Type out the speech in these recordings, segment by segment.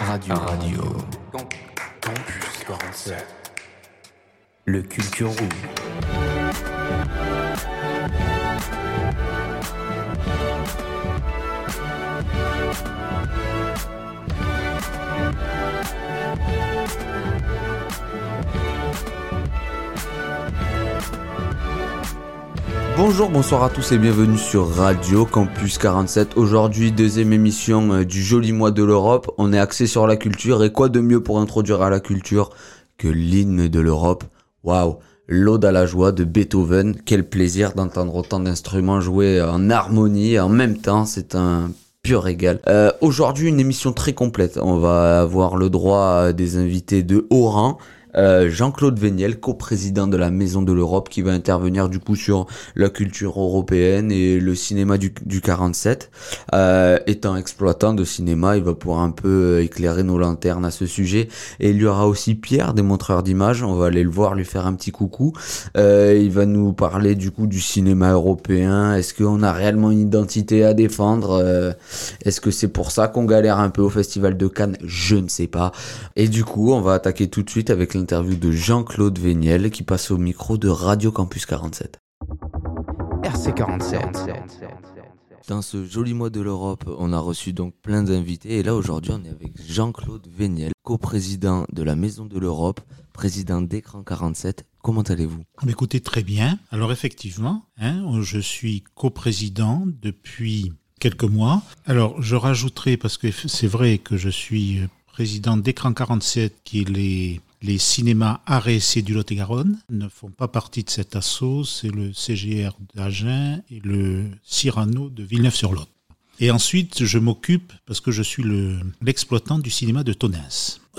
Radio. Radio. Campus 47. Le Culture Room. Bonjour, bonsoir à tous et bienvenue sur Radio Campus 47. Aujourd'hui, deuxième émission euh, du joli mois de l'Europe. On est axé sur la culture et quoi de mieux pour introduire à la culture que l'hymne de l'Europe? Waouh L'Ode à la joie de Beethoven. Quel plaisir d'entendre autant d'instruments jouer en harmonie en même temps. C'est un pur régal. Euh, Aujourd'hui, une émission très complète. On va avoir le droit des invités de haut rang. Euh, Jean-Claude Véniel, coprésident de la Maison de l'Europe, qui va intervenir du coup sur la culture européenne et le cinéma du, du 47. Euh, étant exploitant de cinéma, il va pouvoir un peu éclairer nos lanternes à ce sujet. Et il y aura aussi Pierre, des d'images. On va aller le voir, lui faire un petit coucou. Euh, il va nous parler du coup du cinéma européen. Est-ce qu'on a réellement une identité à défendre Euh, Est-ce que c'est pour ça qu'on galère un peu au Festival de Cannes? Je ne sais pas. Et du coup, on va attaquer tout de suite avec l'interview de Jean-Claude Véniel qui passe au micro de Radio Campus 47. RC47. Dans ce joli mois de l'Europe, on a reçu donc plein d'invités et là aujourd'hui on est avec Jean-Claude Véniel, coprésident de la Maison de l'Europe, président d'Écran 47. Comment allez-vous? Écoutez, très bien. Alors effectivement, hein, je suis coprésident depuis quelques mois. Alors je rajouterai, parce que c'est vrai que je suis président d'Écran 47, qui est les, les cinémas Arrêt du Lot-et-Garonne, ne font pas partie de cet assaut. C'est le CGR d'Agen et le Cyrano de Villeneuve-sur-Lot. Et ensuite, je m'occupe, parce que je suis le- l'exploitant du cinéma de Tonnes.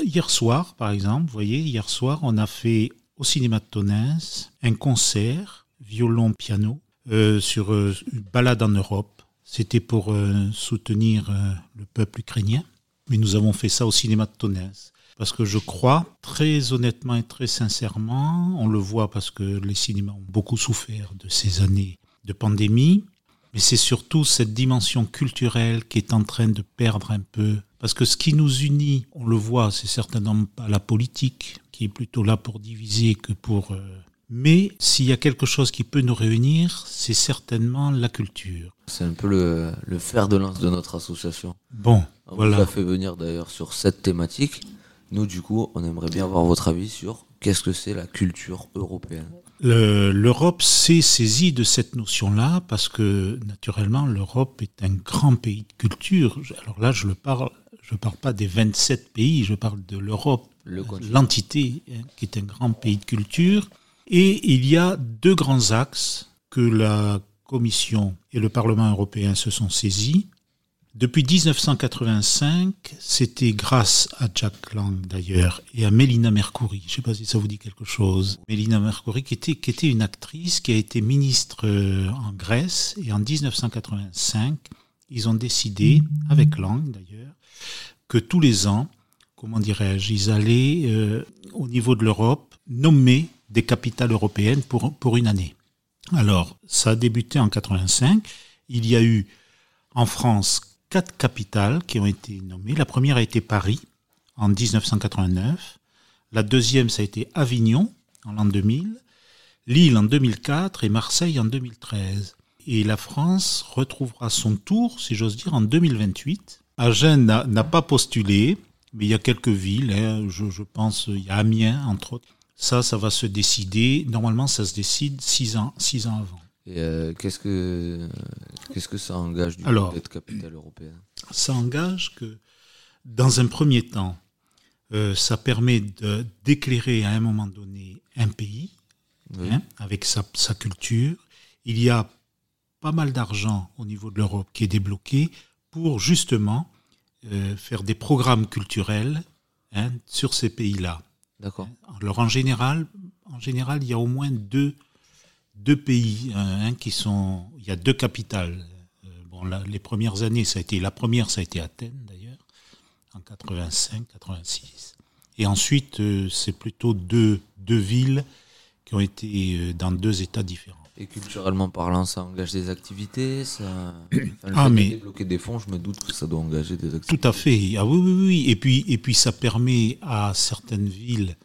Hier soir, par exemple, vous voyez, hier soir, on a fait au cinéma de Tonnes un concert, violon-piano, euh, sur euh, une balade en Europe. C'était pour euh, soutenir le peuple ukrainien. Mais nous avons fait ça au cinéma de Tonnes. Parce que je crois, très honnêtement et très sincèrement, on le voit parce que les cinémas ont beaucoup souffert de ces années de pandémie, mais c'est surtout cette dimension culturelle qui est en train de perdre un peu. Parce que ce qui nous unit, on le voit, c'est certainement pas la politique, qui est plutôt là pour diviser que pour... euh, Mais s'il y a quelque chose qui peut nous réunir, c'est certainement la culture. C'est un peu le, le fer de lance de notre association. Bon, On vous voilà. a fait venir d'ailleurs sur cette thématique. Nous du coup, on aimerait bien avoir votre avis sur qu'est-ce que c'est la culture européenne. Le- L'Europe s'est saisie de cette notion-là parce que, naturellement, l'Europe est un grand pays de culture. Alors là, je ne parle, je parle pas des 27 pays, je parle de l'Europe, Le l'entité, hein, qui est un grand pays de culture. Et il y a deux grands axes que la Commission et le Parlement européen se sont saisis. Depuis 1985, c'était grâce à Jack Lang d'ailleurs et à Mélina Mercouri. Je ne sais pas si ça vous dit quelque chose. Mélina Mercouri qui était, une actrice qui a été ministre euh, en Grèce et en 1985, ils ont décidé, avec Lang d'ailleurs, que tous les ans, comment dirais-je, ils allaient euh, au niveau de l'Europe nommer des capitales européennes pour, pour une année. Alors, ça a débuté en 85. Il y a eu en France quatre capitales qui ont été nommées. La première a été Paris en 1989. La deuxième, ça a été Avignon en l'an 2000. Lille en 2004 et Marseille en 2013. Et la France retrouvera son tour, si j'ose dire, en 2028. Agen n'a pas postulé, mais il y a quelques villes. hein, je, je pense, il y a Amiens, entre autres. Ça, ça va se décider. Normalement, ça se décide six ans, six ans avant. Euh, qu'est-ce que qu'est-ce que ça engage du Alors- d'être capitale européenne? ça engage que, dans un premier temps, euh, ça permet de- d'éclairer à un moment donné un pays, Oui. hein, avec sa, sa culture. Il y a pas mal d'argent au niveau de l'Europe qui est débloqué pour justement euh, faire des programmes culturels hein, sur ces pays-là. D'accord. Alors en général, en général, il y a au moins deux, deux pays hein, qui sont. Il y a deux capitales. Euh, bon, là, les premières années, ça a été la première, ça a été Athènes d'ailleurs, en 85, 86. Et ensuite, euh, c'est plutôt deux, deux villes qui ont été euh, dans deux États différents. Et culturellement parlant, ça engage des activités ça... Enfin, Ah, mais- débloquer des fonds, je me doute que ça doit engager des activités. Tout à fait. Ah oui, oui, oui. Et puis, et puis ça permet à certaines villes,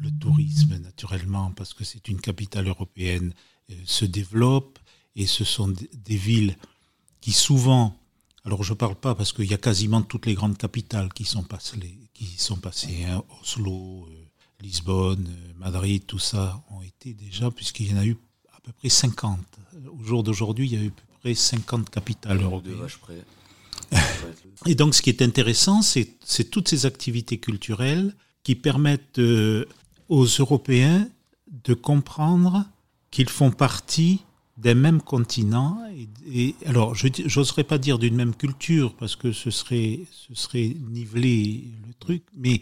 le tourisme naturellement, parce que c'est une capitale européenne, euh, se développe. Et ce sont des villes qui souvent, alors je parle pas parce qu'il y a quasiment toutes les grandes capitales qui sont passées, qui sont passées, hein, Oslo, euh, Lisbonne, euh, Madrid, tout ça ont été déjà, puisqu'il y en a eu à peu près 50. Au jour d'aujourd'hui, il y a eu à peu près 50 capitales européennes. Et donc, ce qui est intéressant, c'est c'est toutes ces activités culturelles qui permettent euh, aux Européens de comprendre qu'ils font partie d'un même continent. Et, alors, je n'oserais pas dire d'une même culture, parce que ce serait, ce serait niveler le truc, mais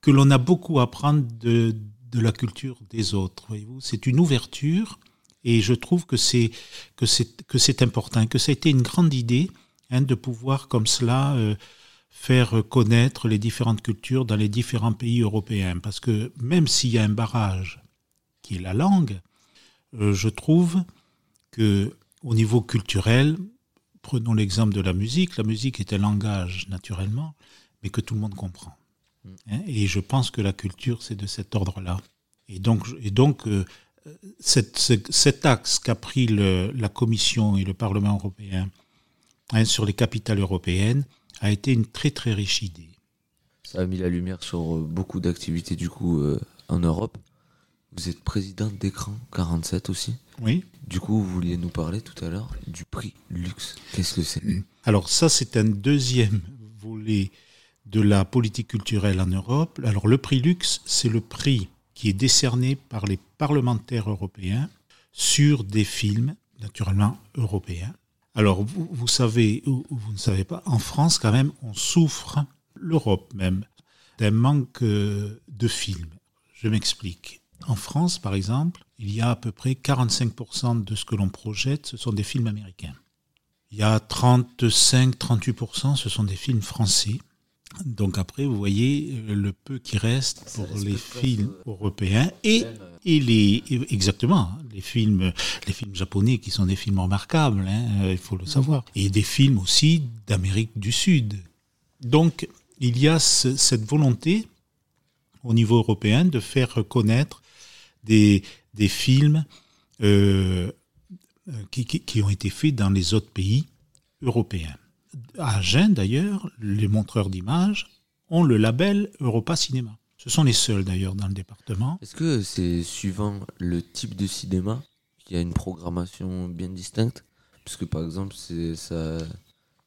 que l'on a beaucoup à apprendre de, de la culture des autres. Voyez-vous, c'est une ouverture, et je trouve que c'est que c'est que c'est important, que ça a été une grande idée hein, de pouvoir comme cela euh, faire connaître les différentes cultures dans les différents pays européens. Parce que même s'il y a un barrage qui est la langue, euh, je trouve que au niveau culturel, prenons l'exemple de la musique, la musique est un langage naturellement, mais que tout le monde comprend. Hein, et je pense que la culture, c'est de cet ordre-là. Et donc, et donc euh, cette- ce- cet axe qu'a pris le- la Commission et le Parlement européen hein, sur les capitales européennes a été une très très riche idée. Ça a mis la lumière sur euh, beaucoup d'activités du coup euh, en Europe. Vous êtes présidente d'écran 47 aussi. Oui. Du coup, vous vouliez nous parler tout à l'heure du prix luxe. Qu'est-ce que c'est? Alors ça, c'est un deuxième volet de la politique culturelle en Europe. Alors le prix Lux, c'est le prix qui est décerné par les parlementaires européens sur des films, naturellement européens. Alors vous, vous savez, ou, ou vous ne savez pas, en France quand même, on souffre, l'Europe même, d'un manque euh, de films. Je m'explique. En France, par exemple, il y a à peu près 45% de ce que l'on projette, ce sont des films américains. Il y a 35-38%, ce sont des films français. Donc après, vous voyez euh, le peu qui reste pour les films euh, européens et, et les exactement les films les films japonais qui sont des films remarquables, hein, euh, il faut le savoir, et des films aussi d'Amérique du Sud. Donc il y a ce- cette volonté au niveau européen de faire reconnaître des, des films euh, euh, qui, qui- qui ont été faits dans les autres pays européens. À Agen, d'ailleurs, les montreurs d'images ont le label Europa Cinéma. Ce sont les seuls, d'ailleurs, dans le département. Est-ce que c'est suivant le type de cinéma qu'il y a une programmation bien distincte? Parce que par exemple, c'est ça,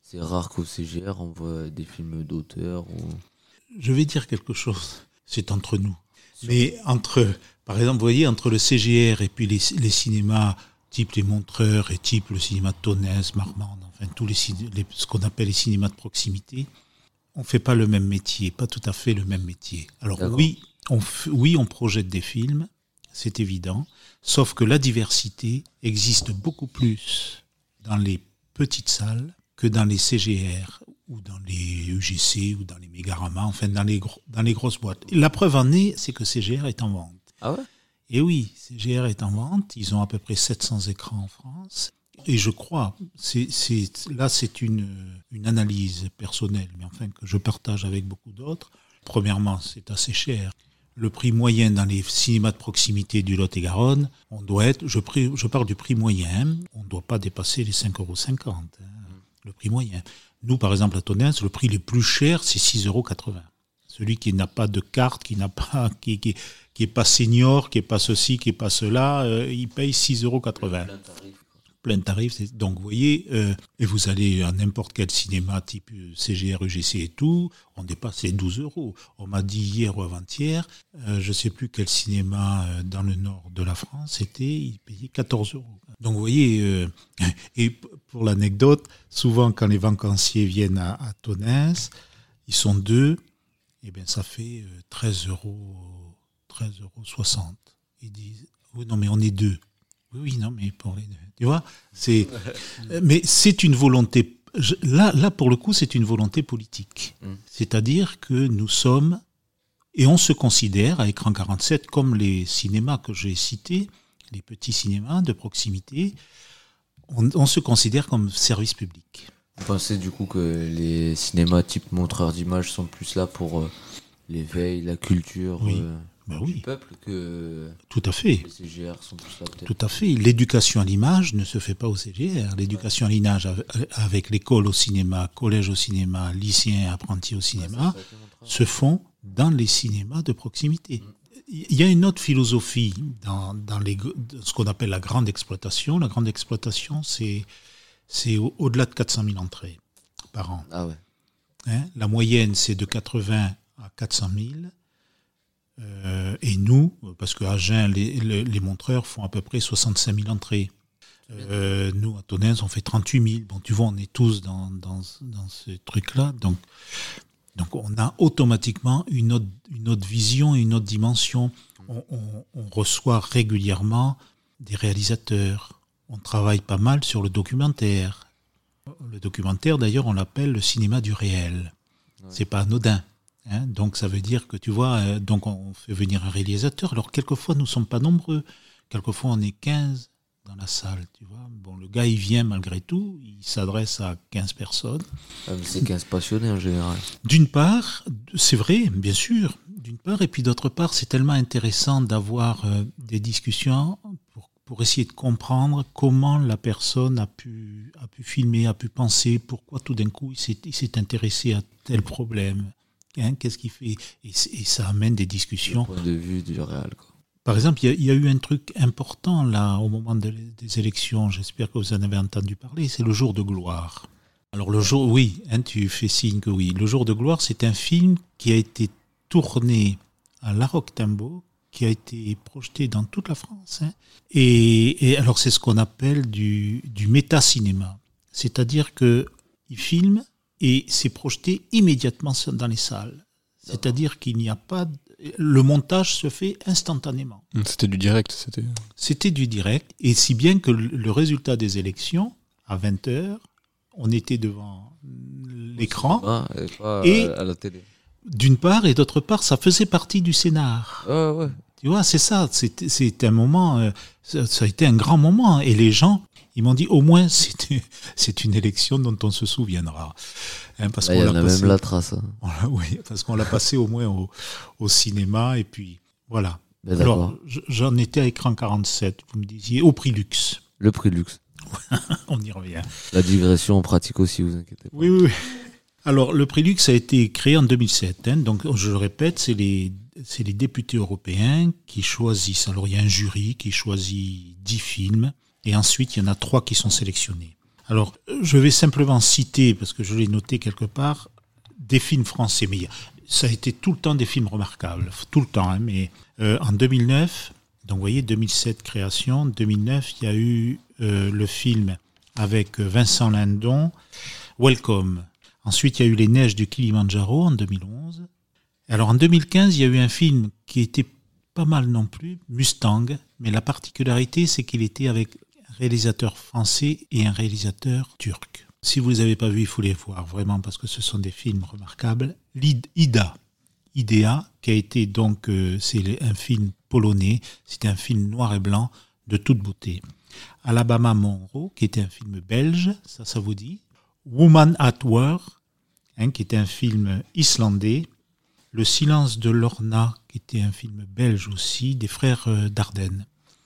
c'est rare qu'au CGR on voit des films d'auteur ou. Je vais dire quelque chose, c'est entre nous. Mais entre, par exemple, vous voyez, entre le CGR et puis les, les cinémas type les montreurs et type le cinéma de Tonnes, Marmande, enfin tous les- ce qu'on appelle les cinémas de proximité, on fait pas le même métier, pas tout à fait le même métier. Alors oui, on oui, on projette des films, c'est évident, sauf que la diversité existe beaucoup plus dans les petites salles que dans les CGR ou dans les UGC ou dans les Mégarama, enfin dans les, gros- dans les grosses boîtes. Et la preuve en est, c'est que CGR est en vente. Ah ouais? Et oui, CGR est en vente. Ils ont à peu près 700 écrans en France. Et je crois, c'est, là c'est une, une analyse personnelle, mais enfin que je partage avec beaucoup d'autres. Premièrement, c'est assez cher. Le prix moyen dans les cinémas de proximité du Lot-et-Garonne, on doit être, je, je parle du prix moyen, on ne doit pas dépasser les 5,50 euros, hein, le prix moyen. Nous, par exemple, à Tonnes, le prix le plus cher, c'est 6,80 euros. Celui qui n'a pas de carte, qui n'a pas, qui, qui, qui est pas senior, qui est pas ceci, qui est pas cela, euh, il paye 6,80 euros. Plein tarif. Donc, vous voyez, euh, et vous allez à n'importe quel cinéma type euh, CGR, UGC et tout, on dépasse les 12 euros. On m'a dit hier ou avant-hier, euh, je sais plus quel cinéma dans le nord de la France c'était, il payait 14 euros. Donc, vous voyez, et pour l'anecdote, souvent quand les vacanciers viennent à, à Tonnes, ils sont deux, et bien ça fait euh, 13 euros, 13 euros 60. Ils disent, oui, non, mais on est deux. Oui, oui, non, mais pour les deux. Tu vois, c'est, mais c'est une volonté. Là, là, pour le coup, c'est une volonté politique. Mm. C'est-à-dire que nous sommes, et on se considère à écran 47 comme les cinémas que j'ai cités, les petits cinémas de proximité, on, on se considère comme service public. Vous pensez du coup que les cinémas type montreurs d'images sont plus là pour euh, l'éveil, la culture Oui. euh, Ben du oui, peuple que tout à fait. les CGR sont plus là peut-être Tout à fait. L'éducation à l'image ne se fait pas au CGR. L'éducation à l'image ave- avec l'école au cinéma, collège au cinéma, lycéen, apprenti au cinéma, se font dans les cinémas de proximité. Il y a une autre philosophie dans, dans les, ce qu'on appelle la grande exploitation. La grande exploitation, c'est c'est au- au-delà de 400 000 entrées par an. Ah ouais. hein. La moyenne, c'est de 80 à 400 000. Euh, et nous, parce qu'à Agen, les, les- les montreurs font à peu près 65 000 entrées. Euh, nous, à Tonnes, on fait 38 000. Bon, tu vois, on est tous dans, dans, dans ce truc-là. Donc, donc, on a automatiquement une autre, une autre vision, une autre dimension. On, on- on reçoit régulièrement des réalisateurs. On travaille pas mal sur le documentaire. Le documentaire, d'ailleurs, on l'appelle le cinéma du réel. C'est pas anodin. Hein. Donc, ça veut dire que tu vois, euh, donc on fait venir un réalisateur. Alors, quelquefois, nous ne sommes pas nombreux. Quelquefois, on est 15 dans la salle, tu vois. Bon, le gars, il vient malgré tout. Il s'adresse à 15 personnes. Ah, c'est 15 passionnés en général. D'une part, c'est vrai, bien sûr, d'une part, et puis d'autre part, c'est tellement intéressant d'avoir euh, des discussions pour, pour essayer de comprendre comment la personne a pu, a pu filmer, a pu penser, pourquoi tout d'un coup il s'est intéressé à tel problème. Hein, qu'est-ce qu'il fait et, ça amène des discussions. point de vue du réel. Quoi. Par exemple, il y, a- il y a eu un truc important là au moment de- des élections, j'espère que vous en avez entendu parler, c'est le jour de gloire. Alors le jour, oui, hein, tu fais signe que oui. Le jour de gloire, c'est un film qui a été tourné à La Roque-Timbaud, qui a été projeté dans toute la France. hein. Et, et alors c'est ce qu'on appelle du, du méta-cinéma. C'est-à-dire que il filme et c'est projeté immédiatement dans les salles. C'est-à-dire qu'il n'y a pas... de- Le montage se fait instantanément. C'était du direct, c'était. C'était du direct, et si bien que le résultat des élections, à 20h, on était devant l'écran, et à, la télé. d'une part, et d'autre part, ça faisait partie du scénar. Ah ouais. Tu vois, c'est ça, c'était c'était un moment, euh, ça a été un grand moment, et les gens, ils m'ont dit, au moins, c'est une élection dont on se souviendra. Hein, parce qu'on a passé- même la trace. hein. on oui, parce qu'on l'a passé au moins au, au cinéma, et puis voilà. Ben. Alors, je- j'en étais à écran 47, vous me disiez, au prix luxe. Le prix luxe. On y revient. La digression en pratique aussi, vous inquiétez pas. Oui, oui, oui. Alors, le prix luxe a été créé en 2007. hein. donc, je le répète, c'est les, c'est les députés européens qui choisissent. Alors, il y a un jury qui choisit 10 films, et ensuite, il y en a trois qui sont sélectionnés. Alors, je vais simplement citer, parce que je l'ai noté quelque part, des films français. Mais ça a été tout le temps des films remarquables, tout le temps. hein, mais euh, en 2009, donc vous voyez, 2007 création, 2009, il y a eu euh, le film avec Vincent Lindon, Welcome. Ensuite, il y a eu Les Neiges du Kilimanjaro en 2011. Alors en 2015, il y a eu un film qui était pas mal non plus, Mustang, mais la particularité, c'est qu'il était avec réalisateur français et un réalisateur turc. Si vous ne les avez pas vus, il faut les voir vraiment parce que ce sont des films remarquables. L'Id- Ida, Idea, qui a été donc, euh, c'est un film polonais, c'était un film noir et blanc de toute beauté. Alabama Monroe, qui était un film belge, ça, ça vous dit. Woman at War, hein, qui était un film islandais. Le silence de Lorna, qui était un film belge aussi, des frères euh, Dardenne.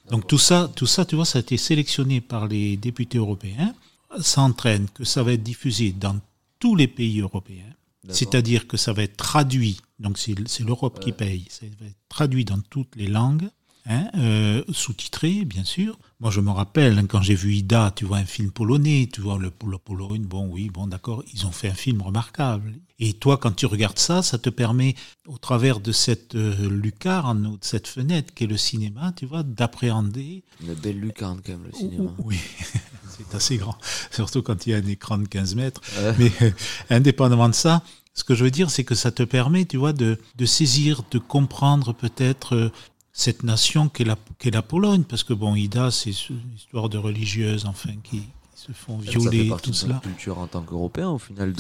Donc tout ça, tout ça, tu vois, ça a été sélectionné par les députés européens. Ça entraîne que ça va être diffusé dans tous les pays européens. C'est-à-dire que ça va être traduit, donc c'est c'est l'Europe qui paye, ça va être traduit dans toutes les langues, hein, euh, sous-titré bien sûr. Moi je me rappelle hein, quand j'ai vu Ida, tu vois un film polonais, tu vois le, le Pologne, bon oui, bon d'accord, ils ont fait un film remarquable. Et toi quand tu regardes ça, ça te permet au travers de cette euh, lucarne ou de cette fenêtre qui est le cinéma, tu vois, d'appréhender Une belle lucarne quand même, le cinéma. oui, c'est assez grand, surtout quand il y a un écran de 15 mètres. Ouais. Mais euh, indépendamment de ça, ce que je veux dire, c'est que ça te permet, tu vois, de, de saisir, de comprendre peut-être euh, cette nation qu'est la, qu'est la Pologne. Parce que, bon, Ida, c'est une histoire de religieuses, enfin, qui, qui se font Ça fait violer, partie tout de cela. notre culture en tant qu'Européen, au final,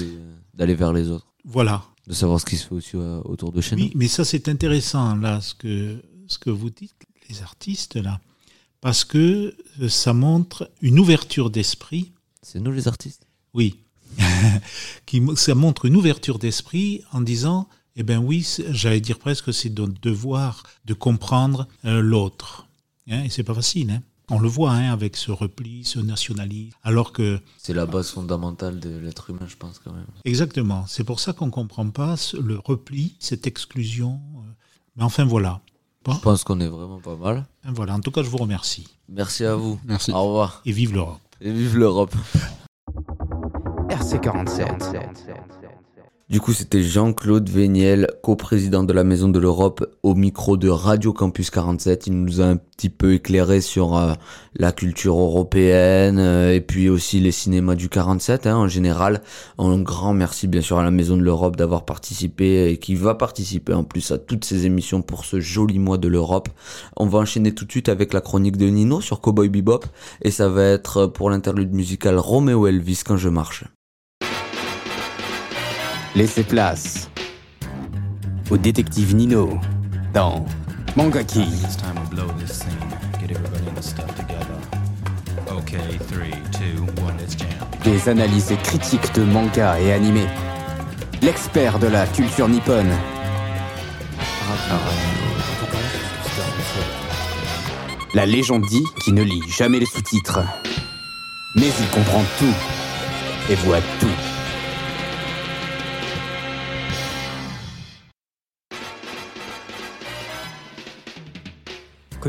d'aller vers les autres. Voilà. De savoir ce qui se fait aussi euh, autour de chez Oui, mais ça, c'est intéressant, là, ce que, ce que vous dites, les artistes, là. parce que euh, ça montre une ouverture d'esprit. C'est nous les artistes? Oui. Qui, ça montre une ouverture d'esprit en disant, eh bien oui, j'allais dire presque c'est notre devoir de comprendre euh, l'autre. Hein, et c'est pas facile. Hein. On le voit hein, avec ce repli, ce nationalisme, alors que... C'est la base fondamentale de l'être humain, je pense quand même. Exactement. C'est pour ça qu'on ne comprend pas le repli, cette exclusion. Euh. Mais enfin voilà. Je pense qu'on est vraiment pas mal. Voilà, en tout cas, je vous remercie. Merci à vous. Merci. Au revoir. Et vive l'Europe. Et vive l'Europe. RC47. Du coup, c'était Jean-Claude Véniel, coprésident de la Maison de l'Europe, au micro de Radio Campus 47. Il nous a un petit peu éclairé sur euh, la culture européenne euh, et puis aussi les cinémas du 47 hein, en général. Un grand merci bien sûr à la Maison de l'Europe d'avoir participé et qui va participer en plus à toutes ces émissions pour ce joli mois de l'Europe. On va enchaîner tout de suite avec la chronique de Nino sur Cowboy Bebop et ça va être pour l'interlude musical Romeo Elvis quand je marche. Laissez place au détective Nino dans Mangaki. Des analyses critiques de manga et animés. L'expert de la culture nippone. La légende dit qu'il ne lit jamais les sous-titres. Mais il comprend tout et voit tout.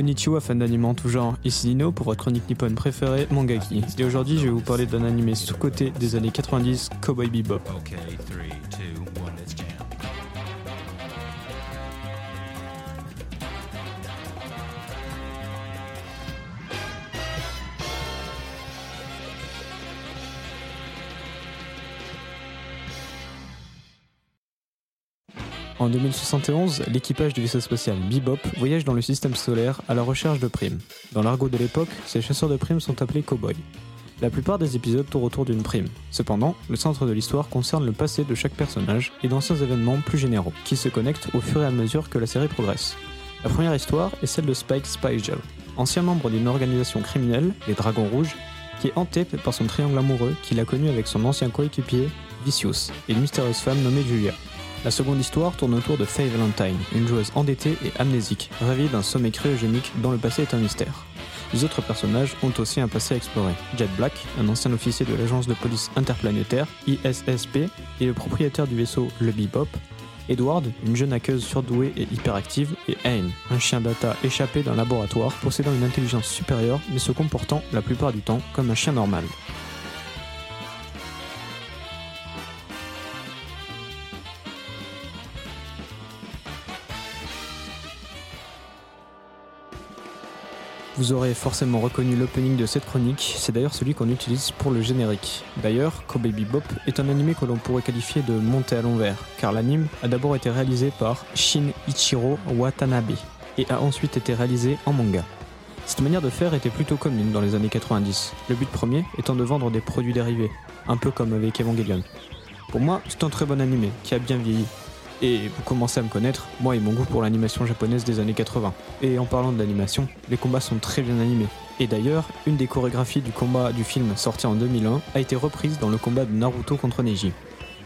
Konnichiwa fan d'anime tout genre, ici Nino pour votre chronique nippone préférée, Mangaki. Et aujourd'hui je vais vous parler d'un animé sous-côté des années 90, Cowboy Bebop. En 2071, l'équipage du vaisseau spatial Bebop voyage dans le système solaire à la recherche de primes. Dans l'argot de l'époque, ces chasseurs de primes sont appelés cowboys. La plupart des épisodes tournent autour d'une prime. Cependant, le centre de l'histoire concerne le passé de chaque personnage et d'anciens événements plus généraux, qui se connectent au fur et à mesure que la série progresse. La première histoire est celle de Spike Spigel, ancien membre d'une organisation criminelle, les Dragons Rouges, qui est hanté par son triangle amoureux qu'il a connu avec son ancien coéquipier, Vicious, et une mystérieuse femme nommée Julia. La seconde histoire tourne autour de Faye Valentine, une joueuse endettée et amnésique, ravie d'un sommet cryogénique dont le passé est un mystère. Les autres personnages ont aussi un passé à explorer. Jet Black, un ancien officier de l'agence de police interplanétaire, ISSP, et le propriétaire du vaisseau le Bebop. Edward, une jeune hackeuse surdouée et hyperactive, et Ayn, un chien data échappé d'un laboratoire possédant une intelligence supérieure mais se comportant la plupart du temps comme un chien normal. Vous aurez forcément reconnu l'opening de cette chronique, c'est d'ailleurs celui qu'on utilise pour le générique. D'ailleurs, Kobe Bebop est un animé que l'on pourrait qualifier de monté à l'envers, car l'anime a d'abord été réalisé par Shin Ichiro Watanabe et a ensuite été réalisé en manga. Cette manière de faire était plutôt commune dans les années 90, le but premier étant de vendre des produits dérivés, un peu comme avec Evangelion. Pour moi, c'est un très bon animé qui a bien vieilli, et vous commencez à me connaître, moi et mon goût pour l'animation japonaise des années 80. Et en parlant d'animation, les combats sont très bien animés. Et d'ailleurs, une des chorégraphies du combat du film sorti en 2001 a été reprise dans le combat de Naruto contre Neji.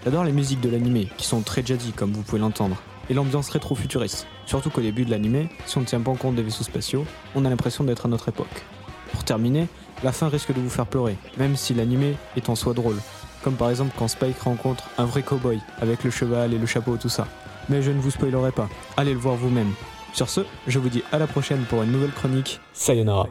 J'adore les musiques de l'animé, qui sont très jazzy comme vous pouvez l'entendre, et l'ambiance rétro-futuriste. Surtout qu'au début de l'animé, si on ne tient pas en compte des vaisseaux spatiaux, on a l'impression d'être à notre époque. Pour terminer, la fin risque de vous faire pleurer, même si l'animé est en soi drôle, comme par exemple quand Spike rencontre un vrai cowboy avec le cheval et le chapeau, tout ça. Mais je ne vous spoilerai pas, allez le voir vous-même. Sur ce, je vous dis à la prochaine pour une nouvelle chronique. Sayonara.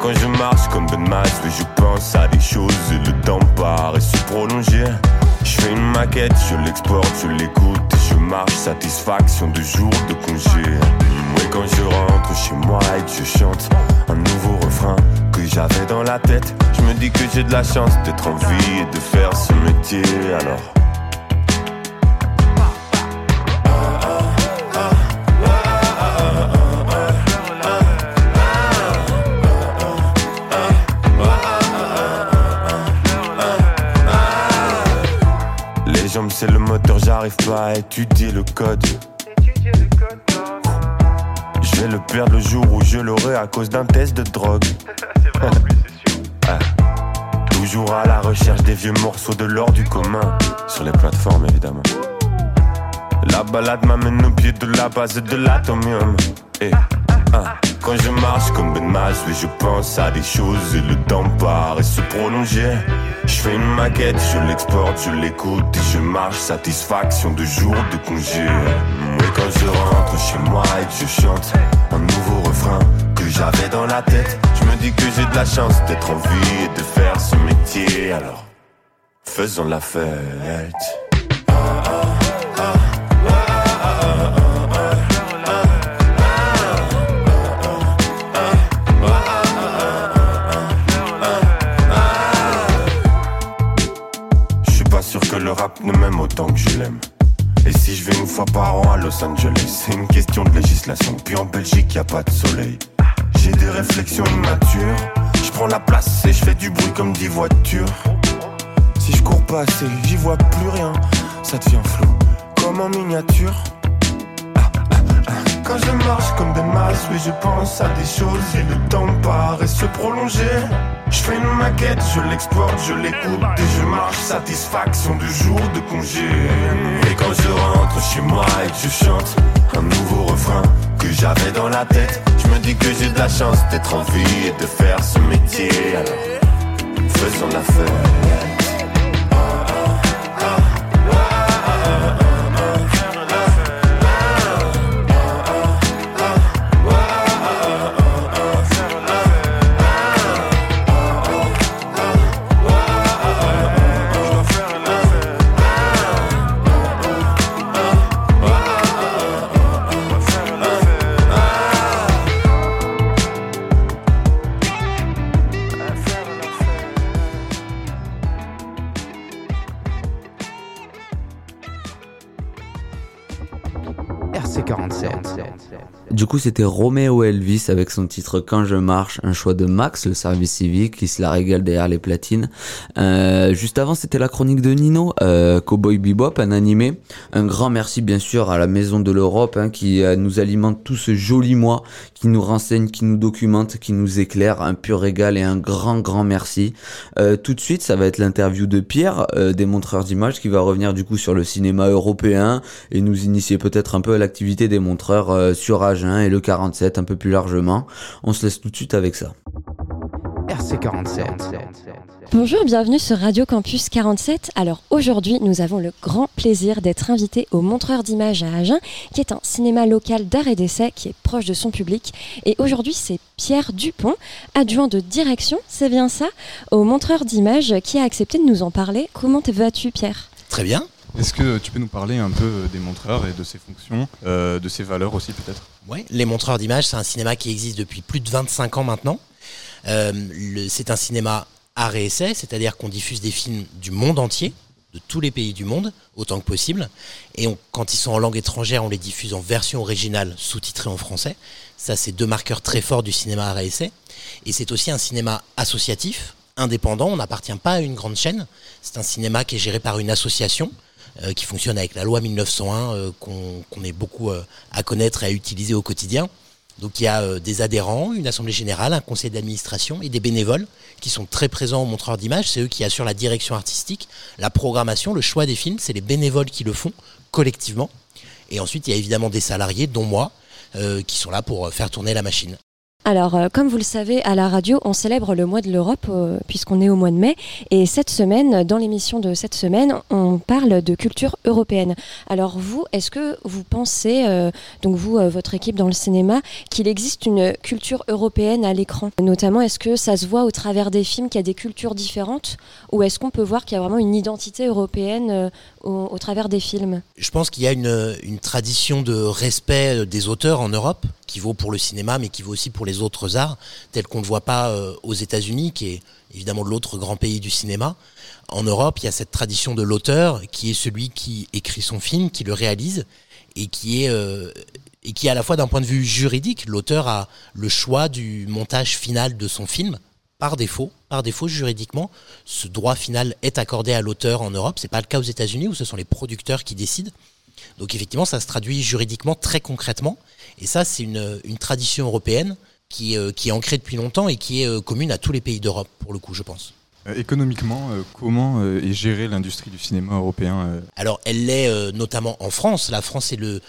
Quand je marche comme Ben je pense à des choses et le temps paraît se prolonger. Je fais une maquette, je l'exporte, je l'écoute et je marche, satisfaction de jours de congé. Et quand je rentre chez moi et que je chante un nouveau refrain que j'avais dans la tête, je me dis que j'ai de la chance d'être en vie et de faire ce métier alors. J'arrive pas à étudier le code. Je vais le perdre le jour où je l'aurai à cause d'un test de drogue. Toujours à la recherche des vieux morceaux de l'or du commun. Sur les plateformes évidemment. La balade m'amène au pied de la base de l'atomium. Et, ah, quand je marche comme Ben oui, je pense à des choses et le temps paraît se prolonger. Je fais une maquette, je l'exporte, je l'écoute et je marche, satisfaction de jour de congé. Et quand je rentre chez moi et que je chante un nouveau refrain que j'avais dans la tête, je me dis que j'ai de la chance d'être en vie et de faire ce métier. Alors, faisons la fête. Ne m'aime autant que je l'aime. Et si je vais une fois par an à Los Angeles, c'est une question de législation. Puis en Belgique, y a pas de soleil. J'ai des réflexions immatures. Je prends la place et je fais du bruit comme dix voitures. Si je cours pas assez, j'y vois plus rien. Ça devient flou, comme en miniature. Quand je marche comme des masses, oui je pense à des choses et le temps paraît se prolonger. Je fais une maquette, je l'exporte, je l'écoute et je marche, satisfaction de jour de congé. Et quand je rentre chez moi et que je chante un nouveau refrain que j'avais dans la tête, je me dis que j'ai de la chance d'être en vie et de faire ce métier. Alors, faisons la fête. C'était Romeo Elvis avec son titre Quand je marche, un choix de Max, le service civique, qui se la régale derrière les platines. Euh, juste avant, c'était la chronique de Nino, euh, Cowboy Bebop, un animé. Un grand merci, bien sûr, à la Maison de l'Europe, hein, qui euh, nous alimente tout ce joli mois, qui nous renseigne, qui nous documente, qui nous éclaire. Un pur régal et un grand, grand merci. Euh, tout de suite, ça va être l'interview de Pierre, euh, des montreurs d'images, qui va revenir du coup sur le cinéma européen et nous initier peut-être un peu à l'activité des montreurs euh, sur Agen et le 47 un peu plus largement. On se laisse tout de suite avec ça. RC47. Bonjour, bienvenue sur Radio Campus 47. Alors aujourd'hui, nous avons le grand plaisir d'être invités au Montreur d'images à Agen, qui est un cinéma local d'art et d'essai qui est proche de son public. Et aujourd'hui, c'est Pierre Dupont, adjoint de direction, c'est bien ça, au Montreur d'images, qui a accepté de nous en parler. Comment vas-tu, Pierre? Très bien. Est-ce que tu peux nous parler un peu des montreurs et de ses fonctions, euh, de ses valeurs aussi peut-être? Oui, les montreurs d'images, c'est un cinéma qui existe depuis plus de 25 ans maintenant. Euh, c'est un cinéma art et essai, c'est-à-dire qu'on diffuse des films du monde entier, de tous les pays du monde, autant que possible. Et quand ils sont en langue étrangère, on les diffuse en version originale, sous-titrée en français. Ça, c'est deux marqueurs très forts du cinéma art et. Et c'est aussi un cinéma associatif, indépendant. On n'appartient pas à une grande chaîne. C'est un cinéma qui est géré par une association. Euh, qui fonctionne avec la loi 1901 euh, qu'on est beaucoup à connaître et à utiliser au quotidien. Donc il y a euh, des adhérents, une assemblée générale, un conseil d'administration et des bénévoles qui sont très présents au montreur d'images. C'est eux qui assurent la direction artistique, la programmation, le choix des films. C'est les bénévoles qui le font collectivement. Et ensuite, il y a évidemment des salariés, dont moi, euh, qui sont là pour faire tourner la machine. Alors, euh, comme vous le savez, à la radio, on célèbre le mois de l'Europe euh, puisqu'on est au mois de mai. Et cette semaine, dans l'émission de cette semaine, on parle de culture européenne. Alors vous, est-ce que vous pensez, euh, donc vous, votre équipe dans le cinéma, qu'il existe une culture européenne à l'écran? Notamment, est-ce que ça se voit au travers des films qu'il y a des cultures différentes? Ou est-ce qu'on peut voir qu'il y a vraiment une identité européenne au, travers des films? Je pense qu'il y a une, une tradition de respect des auteurs en Europe qui vaut pour le cinéma, mais qui vaut aussi pour les autres arts, tels qu'on ne voit pas euh, aux États-Unis, qui est évidemment l'autre grand pays du cinéma. En Europe, il y a cette tradition de l'auteur, qui est celui qui écrit son film, qui le réalise, et qui est euh, et qui à la fois d'un point de vue juridique, l'auteur a le choix du montage final de son film, par défaut, par défaut juridiquement, ce droit final est accordé à l'auteur en Europe. C'est pas le cas aux États-Unis où ce sont les producteurs qui décident. Donc effectivement, ça se traduit juridiquement très concrètement. Et ça, c'est une, une tradition européenne qui, euh, qui est ancrée depuis longtemps et qui est euh, commune à tous les pays d'Europe, pour le coup, je pense. Euh, économiquement, comment est gérée l'industrie du cinéma européen Alors, elle l'est notamment en France. La France est le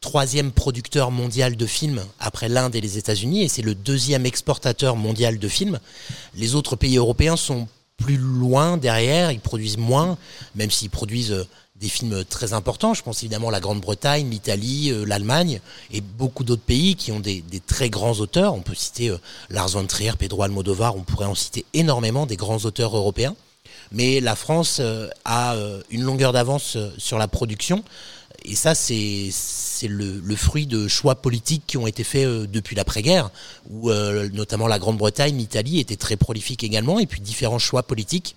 troisième producteur mondial de films après l'Inde et les États-Unis, et c'est le deuxième exportateur mondial de films. Les autres pays européens sont plus loin derrière, ils produisent moins, même s'ils produisent des films très importants. Je pense évidemment à la Grande-Bretagne, l'Italie, euh, l'Allemagne et beaucoup d'autres pays qui ont des, très grands auteurs. On peut citer euh, Lars von Trier, Pedro Almodovar, on pourrait en citer énormément des grands auteurs européens. Mais la France euh, a une longueur d'avance sur la production. Et ça, c'est le, fruit de choix politiques qui ont été faits depuis l'après-guerre, où notamment la Grande-Bretagne, l'Italie étaient très prolifiques également, et puis différents choix politiques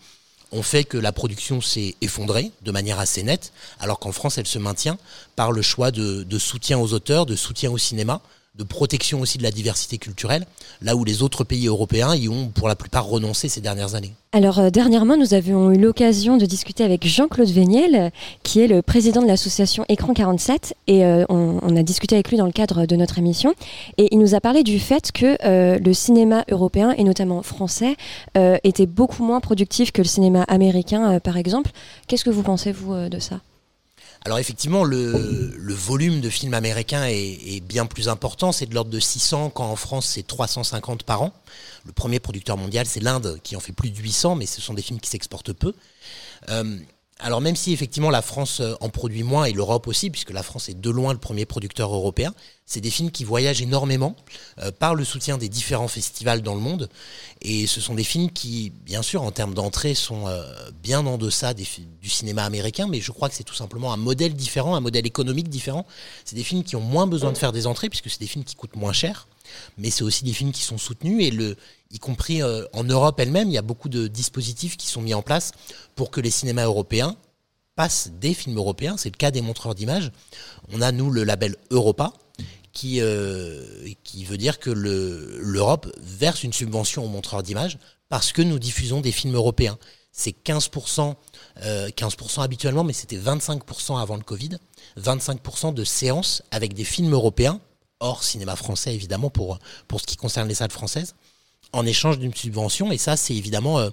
ont fait que la production s'est effondrée de manière assez nette, alors qu'en France, elle se maintient par le choix de, de soutien aux auteurs, de soutien au cinéma, de protection aussi de la diversité culturelle, là où les autres pays européens y ont pour la plupart renoncé ces dernières années. Alors euh, dernièrement, nous avions eu l'occasion de discuter avec Jean-Claude Véniel, qui est le président de l'association Écran 47, et euh, on, a discuté avec lui dans le cadre de notre émission, et il nous a parlé du fait que euh, le cinéma européen, et notamment français, était beaucoup moins productif que le cinéma américain, par exemple. Qu'est-ce que vous pensez, vous, de ça? Alors effectivement, le, volume de films américains est, est bien plus important. C'est de l'ordre de 600, quand en France c'est 350 par an. Le premier producteur mondial, c'est l'Inde, qui en fait plus de 800, mais ce sont des films qui s'exportent peu. Euh, alors même si effectivement la France euh, en produit moins, et l'Europe aussi, puisque la France est de loin le premier producteur européen, c'est des films qui voyagent énormément euh, par le soutien des différents festivals dans le monde. Et ce sont des films qui, bien sûr, en termes d'entrée, sont euh, bien en deçà du cinéma américain, mais je crois que c'est tout simplement un modèle différent, un modèle économique différent. C'est des films qui ont moins besoin de faire des entrées, puisque c'est des films qui coûtent moins cher, mais c'est aussi des films qui sont soutenus, et y compris euh, en Europe elle-même, il y a beaucoup de dispositifs qui sont mis en place pour que les cinémas européens passent des films européens. C'est le cas des montreurs d'images. On a, nous, le label Europa, qui, euh, veut dire que le- l'Europe verse une subvention aux montreurs d'images parce que nous diffusons des films européens. C'est 15%, euh, 15% habituellement, mais c'était 25% avant le Covid. 25% de séances avec des films européens, hors cinéma français évidemment pour, pour ce qui concerne les salles françaises, en échange d'une subvention. Et ça, c'est évidemment euh,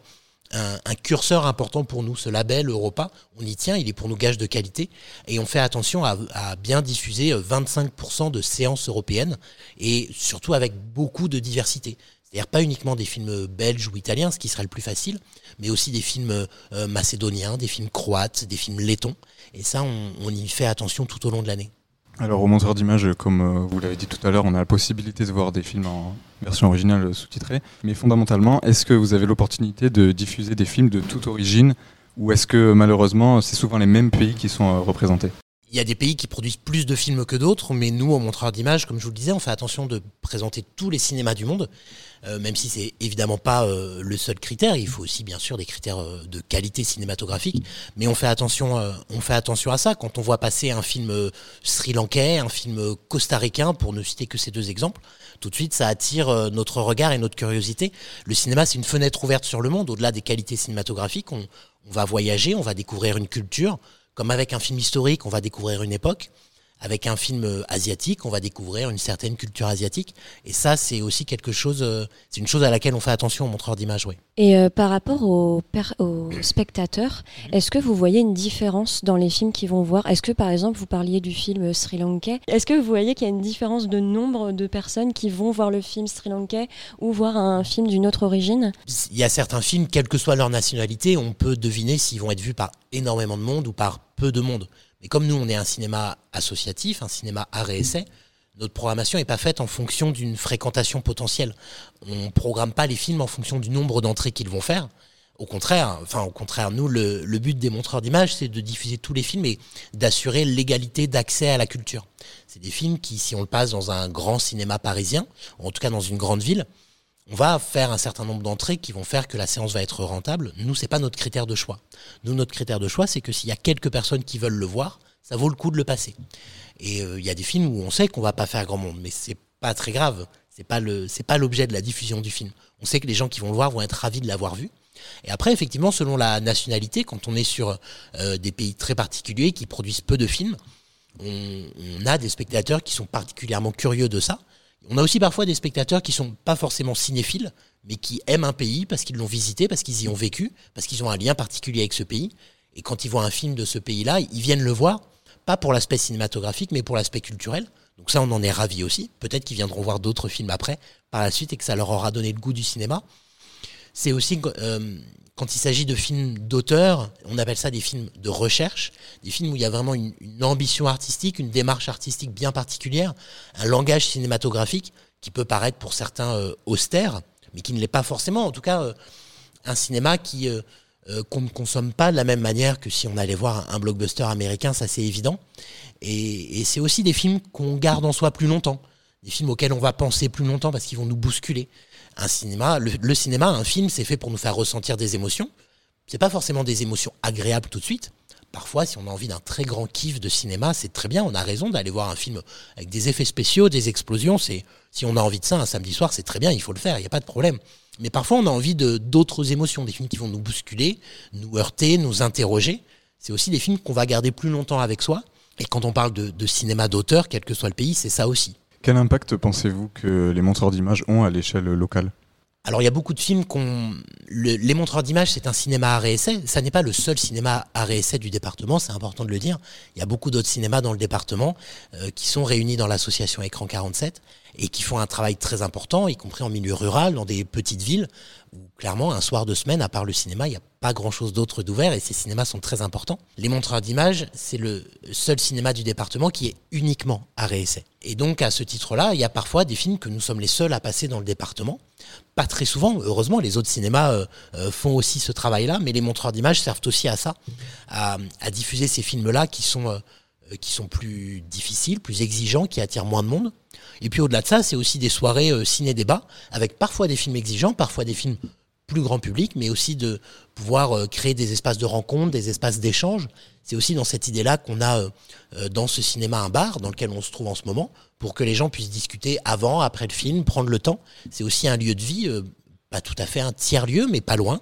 un, un curseur important pour nous. Ce label Europa, on y tient, il est pour nous gage de qualité. Et on fait attention à, à bien diffuser euh, 25% de séances européennes et surtout avec beaucoup de diversité. C'est-à-dire pas uniquement des films belges ou italiens, ce qui serait le plus facile, mais aussi des films euh, macédoniens, des films croates, des films lettons. Et ça, on, on y fait attention tout au long de l'année. Alors au monteur d'images, comme euh, vous l'avez dit tout à l'heure, on a la possibilité de voir des films en version originale euh, sous-titrée. Mais fondamentalement, est-ce que vous avez l'opportunité de diffuser des films de toute origine ou est-ce que malheureusement c'est souvent les mêmes pays qui sont euh, représentés? Il y a des pays qui produisent plus de films que d'autres, mais nous, au montreur d'images, comme je vous le disais, on fait attention de présenter tous les cinémas du monde, euh, même si c'est évidemment pas euh, le seul critère. Il faut aussi, bien sûr, des critères euh, de qualité cinématographique, mais on fait attention, à ça. Quand on voit passer un film sri-lankais, un film costaricain, pour ne citer que ces deux exemples, tout de suite, ça attire notre regard et notre curiosité. Le cinéma, c'est une fenêtre ouverte sur le monde. Au-delà des qualités cinématographiques, on va voyager, on va découvrir une culture. Comme avec un film historique, on va découvrir une époque. Avec un film euh, asiatique, on va découvrir une certaine culture asiatique. Et ça, c'est aussi quelque chose, euh, c'est une chose à laquelle on fait attention au montreur d'images, oui. Et euh, par rapport aux, aux spectateurs, est-ce que vous voyez une différence dans les films qu'ils vont voir? Est-ce que par exemple vous parliez du film Sri Lankais? Est-ce que vous voyez qu'il y a une différence de nombre de personnes qui vont voir le film Sri Lankais ou voir un film d'une autre origine? Il y a certains films, quelle que soit leur nationalité, on peut deviner s'ils vont être vus par énormément de monde ou par peu de monde. Mais comme nous, on est un cinéma associatif, un cinéma art et essai, notre programmation n'est pas faite en fonction d'une fréquentation potentielle. On programme pas les films en fonction du nombre d'entrées qu'ils vont faire. Au contraire, enfin au contraire, nous le, le but des montreurs d'images, c'est de diffuser tous les films et d'assurer l'égalité d'accès à la culture. C'est des films qui, si on le passe dans un grand cinéma parisien, ou en tout cas dans une grande ville, on va faire un certain nombre d'entrées qui vont faire que la séance va être rentable. Nous, c'est pas notre critère de choix. Nous, notre critère de choix, c'est que s'il y a quelques personnes qui veulent le voir, ça vaut le coup de le passer. Et euh, il y a des films où on sait qu'on va pas faire grand monde, mais c'est pas très grave. C'est pas le, c'est pas l'objet de la diffusion du film. On sait que les gens qui vont le voir vont être ravis de l'avoir vu. Et après, effectivement, selon la nationalité, quand on est sur euh, des pays très particuliers qui produisent peu de films, on, on a des spectateurs qui sont particulièrement curieux de ça. On a aussi parfois des spectateurs qui sont pas forcément cinéphiles, mais qui aiment un pays parce qu'ils l'ont visité, parce qu'ils y ont vécu, parce qu'ils ont un lien particulier avec ce pays. Et quand ils voient un film de ce pays-là, ils viennent le voir, pas pour l'aspect cinématographique, mais pour l'aspect culturel. Donc ça, on en est ravis aussi. Peut-être qu'ils viendront voir d'autres films après, par la suite, et que ça leur aura donné le goût du cinéma. C'est aussi euh, quand il s'agit de films d'auteur, on appelle ça des films de recherche, des films où il y a vraiment une, ambition artistique, une démarche artistique bien particulière, un langage cinématographique qui peut paraître pour certains euh, austère, mais qui ne l'est pas forcément. En tout cas, euh, un cinéma qui euh, qu'on ne consomme pas de la même manière que si on allait voir un, blockbuster américain, ça c'est évident. Et c'est aussi des films qu'on garde en soi plus longtemps, des films auxquels on va penser plus longtemps parce qu'ils vont nous bousculer. Un cinéma, le, cinéma, un film, c'est fait pour nous faire ressentir des émotions. C'est pas forcément des émotions agréables tout de suite. Parfois, si on a envie d'un très grand kiff de cinéma, c'est très bien. On a raison d'aller voir un film avec des effets spéciaux, des explosions. C'est si on a envie de ça un samedi soir, c'est très bien. Il faut le faire. Il n'y a pas de problème. Mais parfois, on a envie de d'autres émotions, des films qui vont nous bousculer, nous heurter, nous interroger. C'est aussi des films qu'on va garder plus longtemps avec soi. Et quand on parle de cinéma d'auteur, quel que soit le pays, c'est ça aussi. Quel impact pensez-vous que les montreurs d'images ont à l'échelle locale? Alors il y a beaucoup de films qu'on... Le, les montreurs d'images, c'est un cinéma à essai. Ça n'est pas le seul cinéma à essai du département, c'est important de le dire. Il y a beaucoup d'autres cinémas dans le département euh, qui sont réunis dans l'association Écran 47 et qui font un travail très important, y compris en milieu rural, dans des petites villes, où clairement, un soir de semaine, à part le cinéma, il n'y a pas grand-chose d'autre d'ouvert, et ces cinémas sont très importants. Les montreurs d'images, c'est le seul cinéma du département qui est uniquement à réessai. Et donc, à ce titre-là, il y a parfois des films que nous sommes les seuls à passer dans le département. Pas très souvent, heureusement, les autres cinémas euh, euh, font aussi ce travail-là, mais les montreurs d'images servent aussi à ça, à, diffuser ces films-là qui sont... Euh, qui sont plus difficiles, plus exigeants, qui attirent moins de monde. Et puis au-delà de ça, c'est aussi des soirées ciné-débat, avec parfois des films exigeants, parfois des films plus grand public, mais aussi de pouvoir euh, créer des espaces de rencontre, des espaces d'échange. C'est aussi dans cette idée-là qu'on a euh, euh, dans ce cinéma un bar dans lequel on se trouve en ce moment, pour que les gens puissent discuter avant, après le film, prendre le temps. C'est aussi un lieu de vie, pas tout à fait un tiers-lieu, mais pas loin.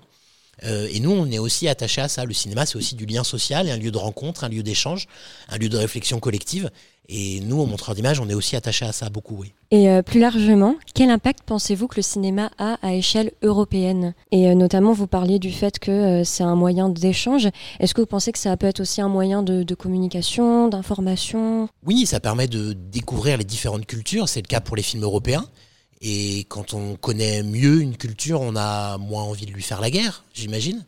Euh, et nous, on est aussi attaché à ça. Le cinéma, c'est aussi du lien social, un lieu de rencontre, un lieu d'échange, un lieu de réflexion collective. Et nous, au montreur d'images, on est aussi attaché à ça beaucoup, oui. Et euh, plus largement, quel impact pensez-vous que le cinéma a à échelle européenne? Et euh, notamment, vous parliez du fait que euh, c'est un moyen d'échange. Est-ce que vous pensez que ça peut être aussi un moyen de, de communication, d'information? Oui, ça permet de découvrir les différentes cultures. C'est le cas pour les films européens. Et quand on connaît mieux une culture, on a moins envie de lui faire la guerre, j'imagine.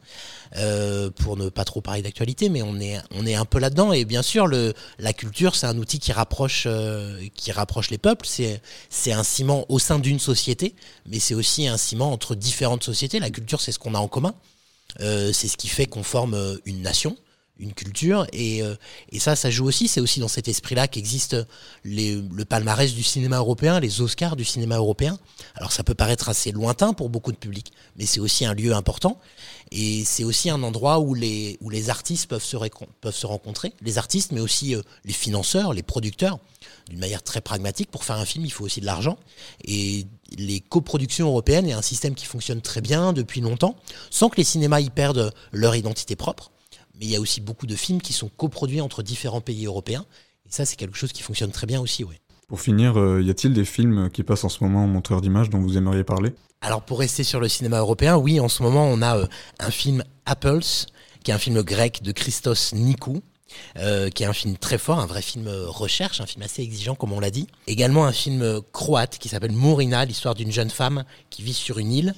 Euh, pour ne pas trop parler d'actualité, mais on est on est un peu là-dedans. Et bien sûr, le la culture, c'est un outil qui rapproche euh, qui rapproche les peuples. C'est c'est un ciment au sein d'une société, mais c'est aussi un ciment entre différentes sociétés. La culture, c'est ce qu'on a en commun. Euh, c'est ce qui fait qu'on forme euh, une nation une culture et, euh, et ça ça joue aussi. C'est aussi dans cet esprit là qu'existe le palmarès du cinéma européen les Oscars du cinéma européen. Alors ça peut paraître assez lointain pour beaucoup de publics mais c'est aussi un lieu important et c'est aussi un endroit où les où les artistes peuvent se peuvent se rencontrer. Les artistes mais aussi euh, les financeurs les producteurs d'une manière très pragmatique. Pour faire un film il faut aussi de l'argent et les coproductions européennes est un système qui fonctionne très bien depuis longtemps sans que les cinémas y perdent leur identité propre mais il y a aussi beaucoup de films qui sont coproduits entre différents pays européens. Et ça, c'est quelque chose qui fonctionne très bien aussi, oui. Pour finir, euh, y a-t-il des films qui passent en ce moment en montreur d'images dont vous aimeriez parler? Alors, pour rester sur le cinéma européen, oui, en ce moment, on a euh, un film Apples, qui est un film grec de Christos Nikou. euh, qui est un film très fort, un vrai film recherche, un film assez exigeant comme on l'a dit. Également un film croate qui s'appelle Mourina, l'histoire d'une jeune femme qui vit sur une île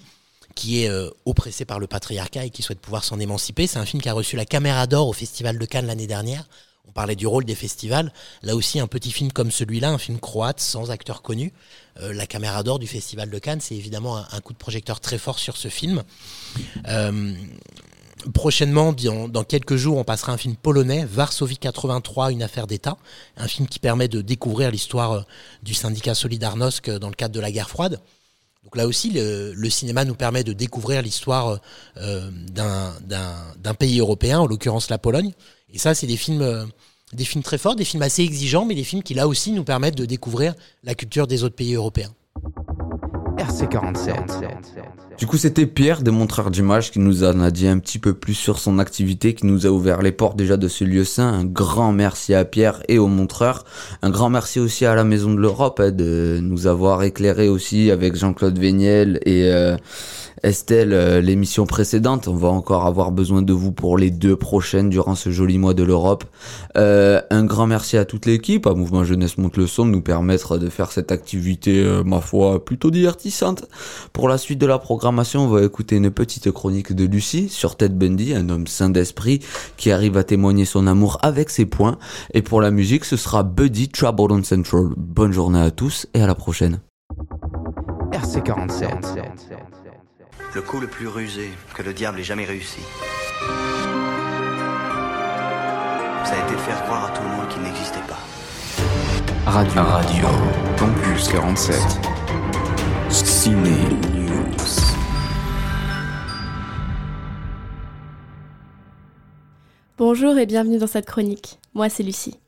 qui est euh, oppressée par le patriarcat et qui souhaite pouvoir s'en émanciper. C'est un film qui a reçu la Caméra d'Or au Festival de Cannes l'année dernière. On parlait du rôle des festivals. Là aussi, un petit film comme celui-là, un film croate sans acteur connu. Euh, la Caméra d'Or du Festival de Cannes, c'est évidemment un, coup de projecteur très fort sur ce film. Euh, prochainement, dans, quelques jours, on passera un film polonais, Varsovie 83, une affaire d'État. Un film qui permet de découvrir l'histoire du syndicat Solidarnosc dans le cadre de la guerre froide. Donc là aussi, le, cinéma nous permet de découvrir l'histoire euh, d'un- pays européen, en l'occurrence la Pologne. Et ça, c'est euh, des films très forts, des films assez exigeants, mais des films qui là aussi nous permettent de découvrir la culture des autres pays européens. RC47. Du coup, c'était Pierre, des montreurs d'images, qui nous en a dit un petit peu plus sur son activité, qui nous a ouvert les portes déjà de ce lieu saint. Un grand merci à Pierre et aux montreurs. Un grand merci aussi à la Maison de l'Europe hein, de nous avoir éclairé aussi avec Jean-Claude Véniel et euh, Estelle euh, l'émission précédente. On va encore avoir besoin de vous pour les deux prochaines durant ce joli mois de l'Europe. Euh, un grand merci à toute l'équipe, à Mouvement Jeunesse Monte le Son, de nous permettre de faire cette activité, euh, ma foi, plutôt divertissante. Pour la suite de la programmation, on va écouter une petite chronique de Lucie sur Ted Bundy, un homme sain d'esprit qui arrive à témoigner son amour avec ses points. Et pour la musique, ce sera Buddy Trouble on Central. Bonne journée à tous et à la prochaine. RC47. Le coup le plus rusé que le diable ait jamais réussi. Ça a été de faire croire à tout le monde qu'il n'existait pas. Radio. Radio. Campus 47. Ciné News. Bonjour et bienvenue dans cette chronique. Moi, c'est Lucie.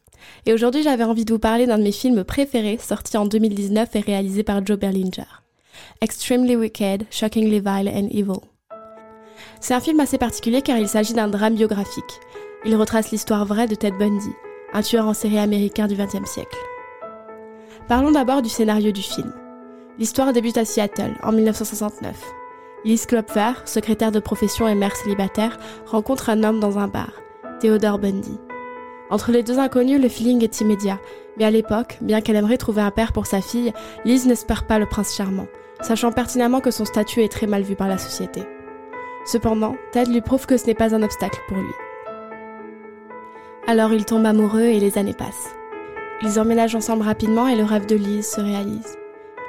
Et aujourd'hui, j'avais envie de vous parler d'un de mes films préférés, sorti en 2019 et réalisé par Joe Berlinger. Extremely Wicked, Shockingly Vile and Evil. C'est un film assez particulier car il s'agit d'un drame biographique. Il retrace l'histoire vraie de Ted Bundy, un tueur en série américain du XXe siècle. Parlons d'abord du scénario du film. L'histoire débute à Seattle, en 1969. Liz Klopfer, secrétaire de profession et mère célibataire, rencontre un homme dans un bar, Theodore Bundy. Entre les deux inconnus, le feeling est immédiat, mais à l'époque, bien qu'elle aimerait trouver un père pour sa fille, Liz n'espère pas le prince charmant, sachant pertinemment que son statut est très mal vu par la société. Cependant, Ted lui prouve que ce n'est pas un obstacle pour lui. Alors ils tombent amoureux et les années passent. Ils emménagent ensemble rapidement et le rêve de Liz se réalise.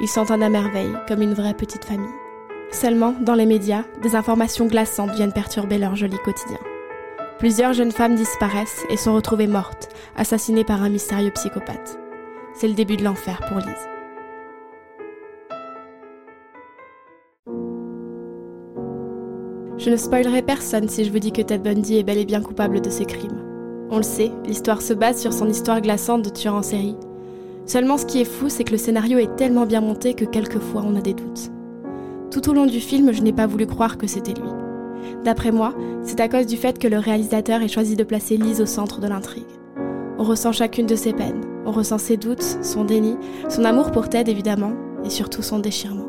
Ils s'entendent à merveille, comme une vraie petite famille. Seulement, dans les médias, des informations glaçantes viennent perturber leur joli quotidien. Plusieurs jeunes femmes disparaissent et sont retrouvées mortes, assassinées par un mystérieux psychopathe. C'est le début de l'enfer pour Liz. Je ne spoilerai personne si je vous dis que Ted Bundy est bel et bien coupable de ces crimes. On le sait, l'histoire se base sur son histoire glaçante de tueur en série. Seulement ce qui est fou, c'est que le scénario est tellement bien monté que quelquefois on a des doutes. Tout au long du film, je n'ai pas voulu croire que c'était lui. D'après moi, c'est à cause du fait que le réalisateur ait choisi de placer Lise au centre de l'intrigue. On ressent chacune de ses peines, on ressent ses doutes, son déni, son amour pour Ted évidemment, et surtout son déchirement.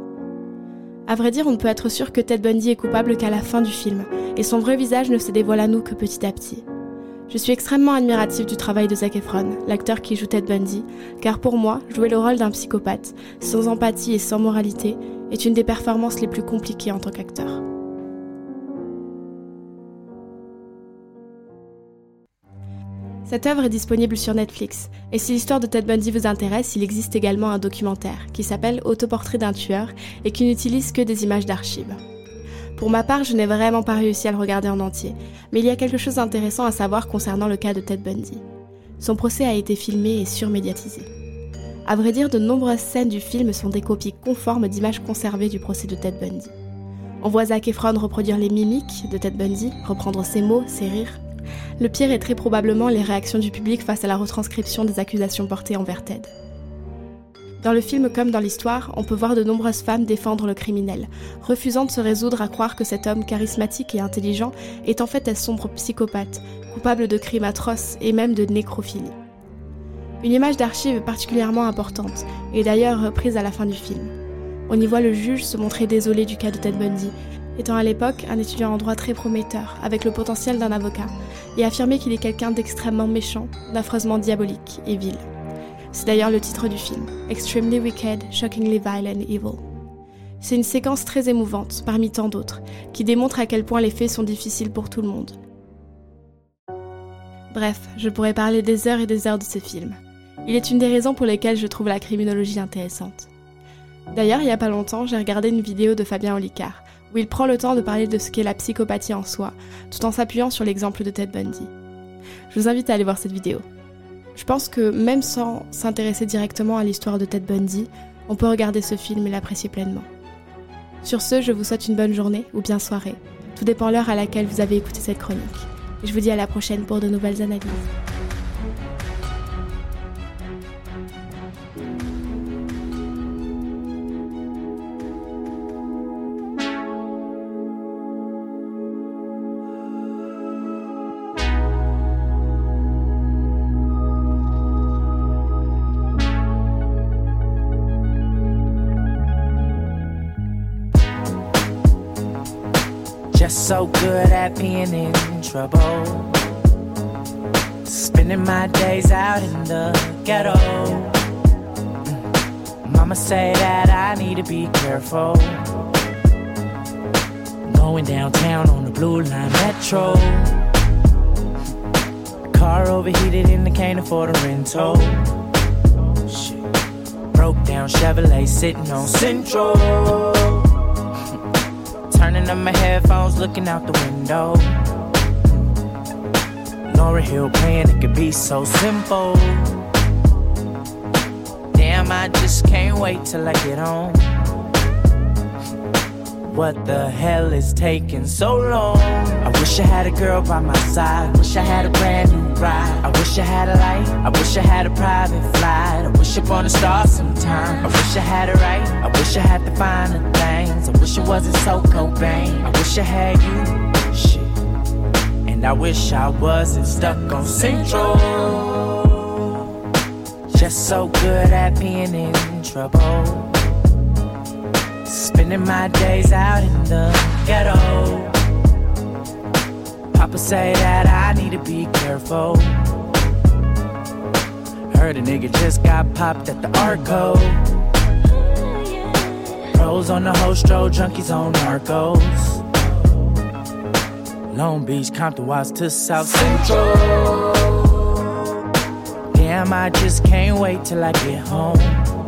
À vrai dire, on ne peut être sûr que Ted Bundy est coupable qu'à la fin du film, et son vrai visage ne se dévoile à nous que petit à petit. Je suis extrêmement admirative du travail de Zac Efron, l'acteur qui joue Ted Bundy, car pour moi, jouer le rôle d'un psychopathe, sans empathie et sans moralité, est une des performances les plus compliquées en tant qu'acteur. Cette œuvre est disponible sur Netflix, et si l'histoire de Ted Bundy vous intéresse, il existe également un documentaire qui s'appelle Autoportrait d'un tueur et qui n'utilise que des images d'archives. Pour ma part, je n'ai vraiment pas réussi à le regarder en entier, mais il y a quelque chose d'intéressant à savoir concernant le cas de Ted Bundy. Son procès a été filmé et surmédiatisé. À vrai dire, de nombreuses scènes du film sont des copies conformes d'images conservées du procès de Ted Bundy. On voit Zac Efron reproduire les mimiques de Ted Bundy, reprendre ses mots, ses rires, le pire est très probablement les réactions du public face à la retranscription des accusations portées envers Ted. Dans le film comme dans l'histoire, on peut voir de nombreuses femmes défendre le criminel, refusant de se résoudre à croire que cet homme charismatique et intelligent est en fait un sombre psychopathe, coupable de crimes atroces et même de nécrophilie. Une image d'archive particulièrement importante est d'ailleurs reprise à la fin du film. On y voit le juge se montrer désolé du cas de Ted Bundy, étant à l'époque un étudiant en droit très prometteur, avec le potentiel d'un avocat, et affirmer qu'il est quelqu'un d'extrêmement méchant, d'affreusement diabolique et vil. C'est d'ailleurs le titre du film, Extremely Wicked, Shockingly Vile and Evil. C'est une séquence très émouvante, parmi tant d'autres, qui démontre à quel point les faits sont difficiles pour tout le monde. Bref, je pourrais parler des heures et des heures de ce film. Il est une des raisons pour lesquelles je trouve la criminologie intéressante. D'ailleurs, il n'y a pas longtemps, j'ai regardé une vidéo de Fabien Olicard, où il prend le temps de parler de ce qu'est la psychopathie en soi, tout en s'appuyant sur l'exemple de Ted Bundy. Je vous invite à aller voir cette vidéo. Je pense que même sans s'intéresser directement à l'histoire de Ted Bundy, on peut regarder ce film et l'apprécier pleinement. Sur ce, je vous souhaite une bonne journée ou bien soirée. Tout dépend l'heure à laquelle vous avez écouté cette chronique. Et je vous dis à la prochaine pour de nouvelles analyses. So good at being in trouble. Spending my days out in the ghetto. Mm. Mama say that I need to be careful. Going downtown on the blue line metro. Car overheated and I can't afford a rental. Shit. Broke down Chevrolet sitting on Central. Turning up my headphones, looking out the window. Laura Hill playing, it could be so simple. Damn, I just can't wait till I get home. What the hell is taking so long? I wish I had a girl by my side. Wish I had a brand new ride. I wish I had a light. I wish I had a private flight. I wish upon a star sometime. I wish I had it right. I wish I had the finer things. I wish it wasn't so Cobain. I wish I had you. Shit. And I wish I wasn't stuck on Central. Just so good at being in trouble. Spending my days out in the ghetto. Papa say that I need to be careful. Heard a nigga just got popped at the Arco. Pros on the host stroll, junkies on narcos. Long Beach, Compton, Watts to South Central. Damn, I just can't wait till I get home.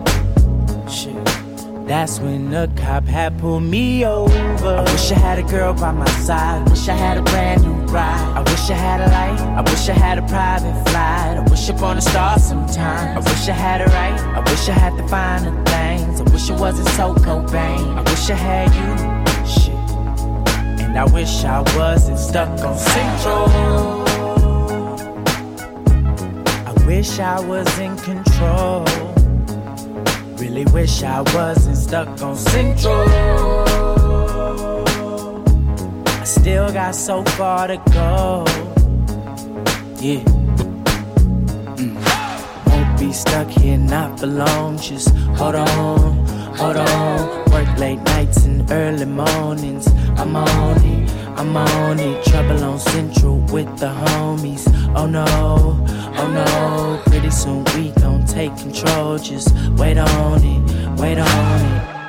That's when the cop had pulled me over. I wish I had a girl by my side. Wish I had a brand new ride. I wish I had a light. I wish I had a private flight. I wish upon a star sometime. I wish I had it right. I wish I had the finer things. I wish it wasn't so Cobain. I wish I had you. Shit. And I wish I wasn't stuck on Central. I wish I was in control. Really wish I wasn't stuck on Central. I still got so far to go. Yeah. Mm. Won't be stuck here, not for long. Just hold on, hold on. Work late nights and early mornings. I'm on it, I'm on it. Trouble on Central with the homies. Oh no, oh no. Pretty soon we gon' take control. Just wait on it, wait on it.